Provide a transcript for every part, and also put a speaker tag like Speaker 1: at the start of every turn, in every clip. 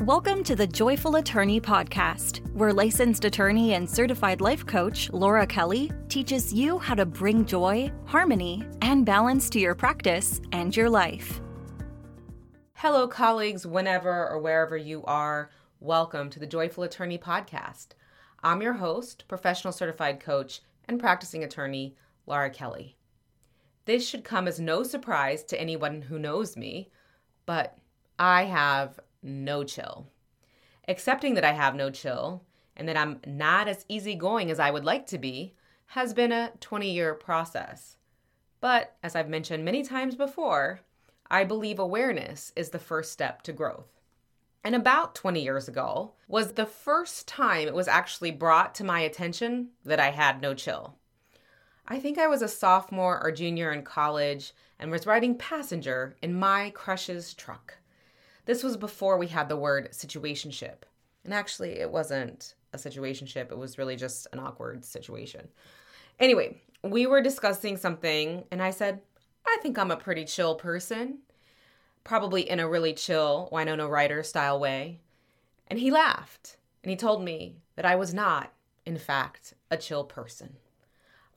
Speaker 1: Welcome to the Joyful Attorney Podcast, where licensed attorney and certified life coach Laura Kelly teaches you how to bring joy, harmony, and balance to your practice and your life.
Speaker 2: Hello, colleagues, whenever or wherever you are. Welcome to the Joyful Attorney Podcast. I'm your host, professional certified coach, and practicing attorney, Laura Kelly. This should come as no surprise to anyone who knows me, but I have no chill. Accepting that I have no chill and that I'm not as easygoing as I would like to be has been a 20 year process. But as I've mentioned many times before, I believe awareness is the first step to growth. And about 20 years ago was the first time it was actually brought to my attention that I had no chill. I think I was a sophomore or junior in college and was riding passenger in my crush's truck. This was before we had the word situationship. And actually, it wasn't a situationship, it was really just an awkward situation. Anyway, we were discussing something, and I said, I think I'm a pretty chill person. Probably in a really chill Winona Ryder style way. And he laughed, and he told me that I was not, in fact, a chill person.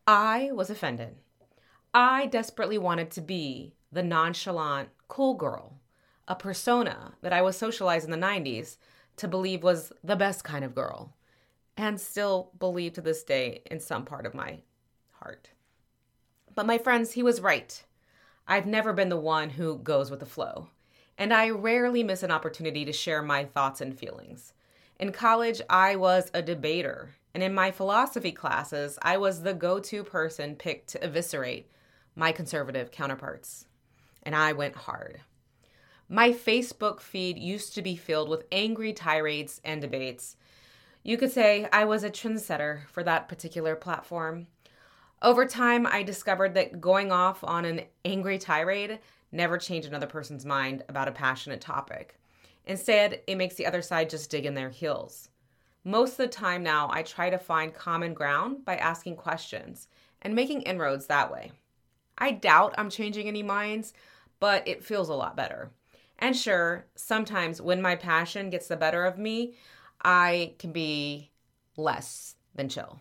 Speaker 2: I was offended. I desperately wanted to be the nonchalant, cool girl a persona that I was socialized in the 90s to believe was the best kind of girl, and still believe to this day in some part of my heart. But my friends, he was right. I've never been the one who goes with the flow, and I rarely miss an opportunity to share my thoughts and feelings. In college, I was a debater, and in my philosophy classes, I was the go to person picked to eviscerate my conservative counterparts. And I went hard. My Facebook feed used to be filled with angry tirades and debates. You could say I was a trendsetter for that particular platform. Over time, I discovered that going off on an angry tirade never changed another person's mind about a passionate topic. Instead, it makes the other side just dig in their heels. Most of the time now, I try to find common ground by asking questions and making inroads that way. I doubt I'm changing any minds, but it feels a lot better. And sure, sometimes when my passion gets the better of me, I can be less than chill.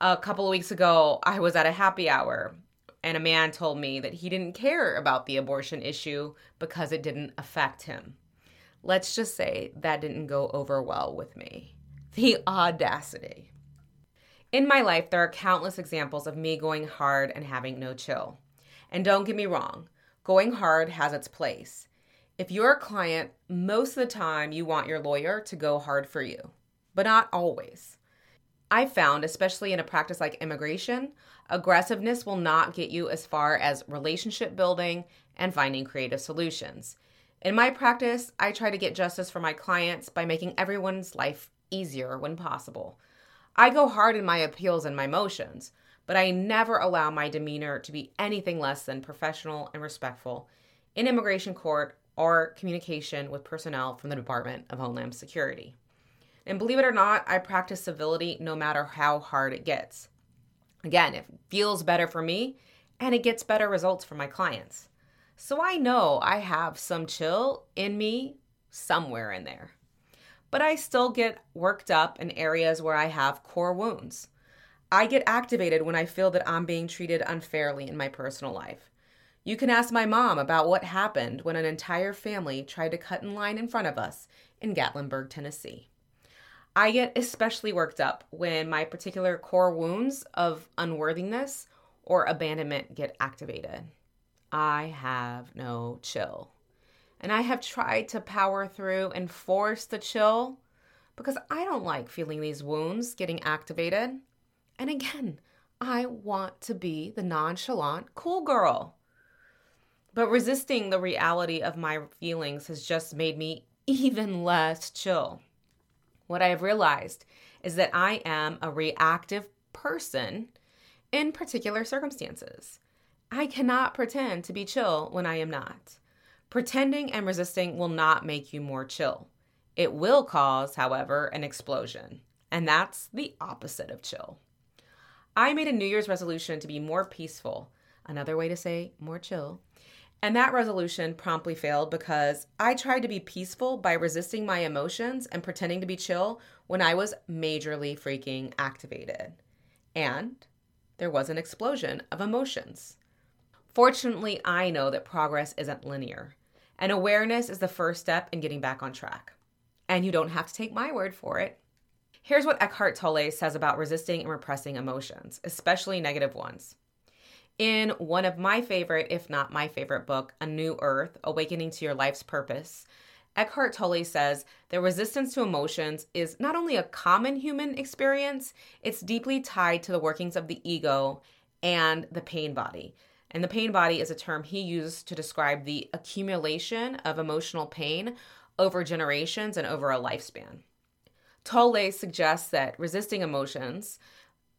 Speaker 2: A couple of weeks ago, I was at a happy hour and a man told me that he didn't care about the abortion issue because it didn't affect him. Let's just say that didn't go over well with me. The audacity. In my life, there are countless examples of me going hard and having no chill. And don't get me wrong, going hard has its place. If you're a client, most of the time you want your lawyer to go hard for you, but not always. I found, especially in a practice like immigration, aggressiveness will not get you as far as relationship building and finding creative solutions. In my practice, I try to get justice for my clients by making everyone's life easier when possible. I go hard in my appeals and my motions, but I never allow my demeanor to be anything less than professional and respectful in immigration court or communication with personnel from the Department of Homeland Security. And believe it or not, I practice civility no matter how hard it gets. Again, it feels better for me and it gets better results for my clients. So I know I have some chill in me somewhere in there. But I still get worked up in areas where I have core wounds. I get activated when I feel that I'm being treated unfairly in my personal life. You can ask my mom about what happened when an entire family tried to cut in line in front of us in Gatlinburg, Tennessee. I get especially worked up when my particular core wounds of unworthiness or abandonment get activated. I have no chill. And I have tried to power through and force the chill because I don't like feeling these wounds getting activated. And again, I want to be the nonchalant cool girl. But resisting the reality of my feelings has just made me even less chill. What I have realized is that I am a reactive person in particular circumstances. I cannot pretend to be chill when I am not. Pretending and resisting will not make you more chill. It will cause, however, an explosion. And that's the opposite of chill. I made a New Year's resolution to be more peaceful, another way to say more chill, And that resolution promptly failed because I tried to be peaceful by resisting my emotions and pretending to be chill when I was majorly freaking activated. And there was an explosion of emotions. Fortunately, I know that progress isn't linear, and awareness is the first step in getting back on track. And you don't have to take my word for it. Here's what Eckhart Tolle says about resisting and repressing emotions, especially negative ones. In one of my favorite, if not my favorite book, A New Earth Awakening to Your Life's Purpose, Eckhart Tolle says that resistance to emotions is not only a common human experience, it's deeply tied to the workings of the ego and the pain body. And the pain body is a term he used to describe the accumulation of emotional pain over generations and over a lifespan. Tolle suggests that resisting emotions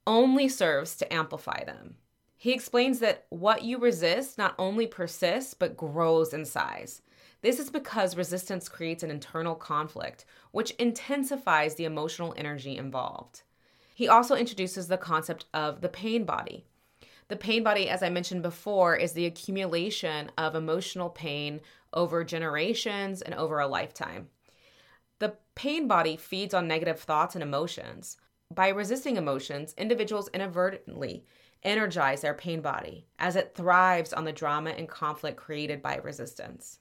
Speaker 2: only serves to amplify them. He explains that what you resist not only persists, but grows in size. This is because resistance creates an internal conflict, which intensifies the emotional energy involved. He also introduces the concept of the pain body. The pain body, as I mentioned before, is the accumulation of emotional pain over generations and over a lifetime. The pain body feeds on negative thoughts and emotions. By resisting emotions, individuals inadvertently energize their pain body as it thrives on the drama and conflict created by resistance.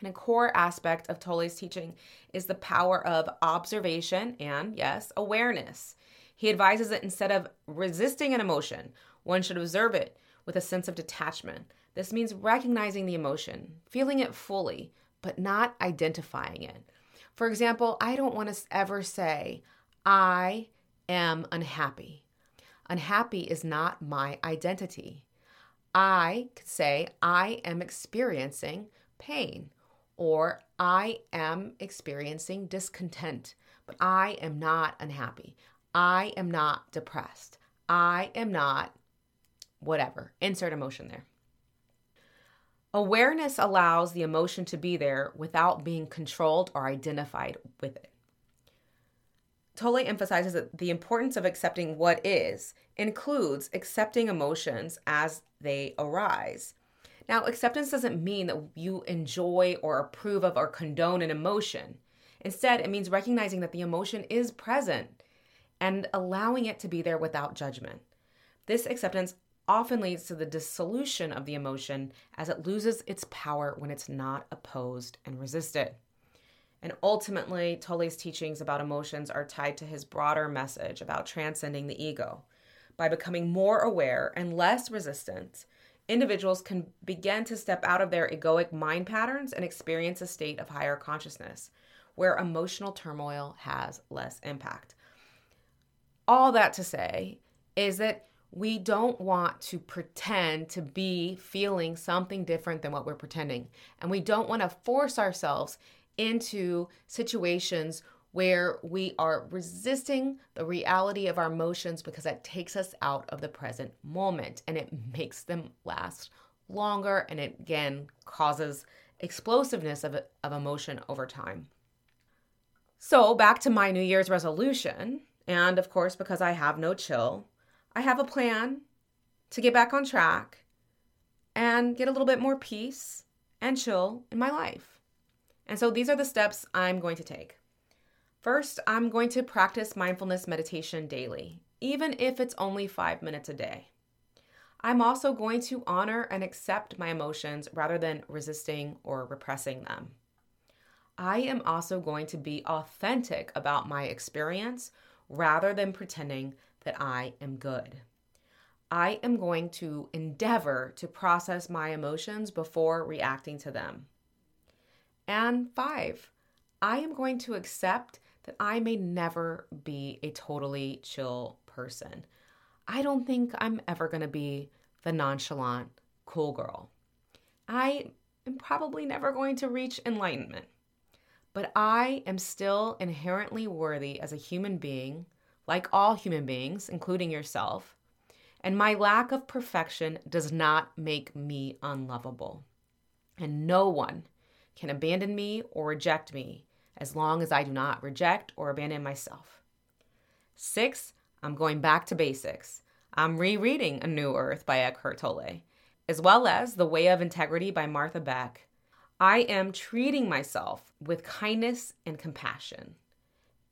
Speaker 2: And a core aspect of Tolle's teaching is the power of observation and, yes, awareness. He advises that instead of resisting an emotion, one should observe it with a sense of detachment. This means recognizing the emotion, feeling it fully, but not identifying it. For example, I don't want to ever say, I am unhappy. Unhappy is not my identity. I could say, I am experiencing pain or I am experiencing discontent, but I am not unhappy. I am not depressed. I am not whatever. Insert emotion there. Awareness allows the emotion to be there without being controlled or identified with it. Tolle emphasizes that the importance of accepting what is includes accepting emotions as they arise. Now, acceptance doesn't mean that you enjoy or approve of or condone an emotion. Instead, it means recognizing that the emotion is present and allowing it to be there without judgment. This acceptance often leads to the dissolution of the emotion as it loses its power when it's not opposed and resisted. And ultimately, Tolle's teachings about emotions are tied to his broader message about transcending the ego. By becoming more aware and less resistant, individuals can begin to step out of their egoic mind patterns and experience a state of higher consciousness where emotional turmoil has less impact. All that to say is that we don't want to pretend to be feeling something different than what we're pretending. And we don't want to force ourselves into situations where we are resisting the reality of our emotions because that takes us out of the present moment and it makes them last longer and it again causes explosiveness of, of emotion over time. So, back to my New Year's resolution, and of course, because I have no chill, I have a plan to get back on track and get a little bit more peace and chill in my life. And so these are the steps I'm going to take. First, I'm going to practice mindfulness meditation daily, even if it's only five minutes a day. I'm also going to honor and accept my emotions rather than resisting or repressing them. I am also going to be authentic about my experience rather than pretending that I am good. I am going to endeavor to process my emotions before reacting to them. And five, I am going to accept that I may never be a totally chill person. I don't think I'm ever going to be the nonchalant, cool girl. I am probably never going to reach enlightenment, but I am still inherently worthy as a human being like all human beings, including yourself, and my lack of perfection does not make me unlovable. And no one can abandon me or reject me as long as I do not reject or abandon myself. Six, I'm going back to basics. I'm rereading A New Earth by Eckhart Tolle. as well as The Way of Integrity by Martha Beck, I am treating myself with kindness and compassion.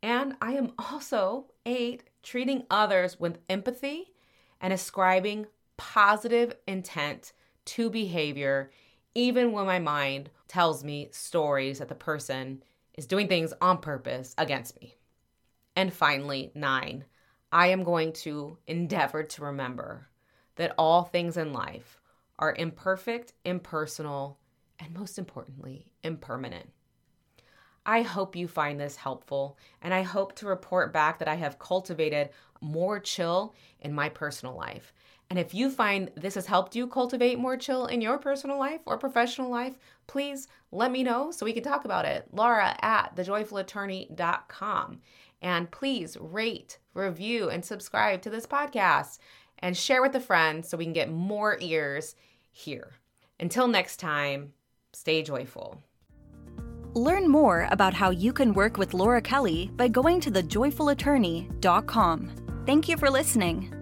Speaker 2: And I am also, eight, treating others with empathy and ascribing positive intent to behavior, even when my mind tells me stories that the person is doing things on purpose against me. And finally, nine, I am going to endeavor to remember that all things in life are imperfect, impersonal, and most importantly, impermanent. I hope you find this helpful, and I hope to report back that I have cultivated more chill in my personal life. And if you find this has helped you cultivate more chill in your personal life or professional life, please let me know so we can talk about it. Laura at thejoyfulattorney.com. And please rate, review, and subscribe to this podcast and share with a friend so we can get more ears here. Until next time, stay joyful.
Speaker 1: Learn more about how you can work with Laura Kelly by going to thejoyfulattorney.com. Thank you for listening.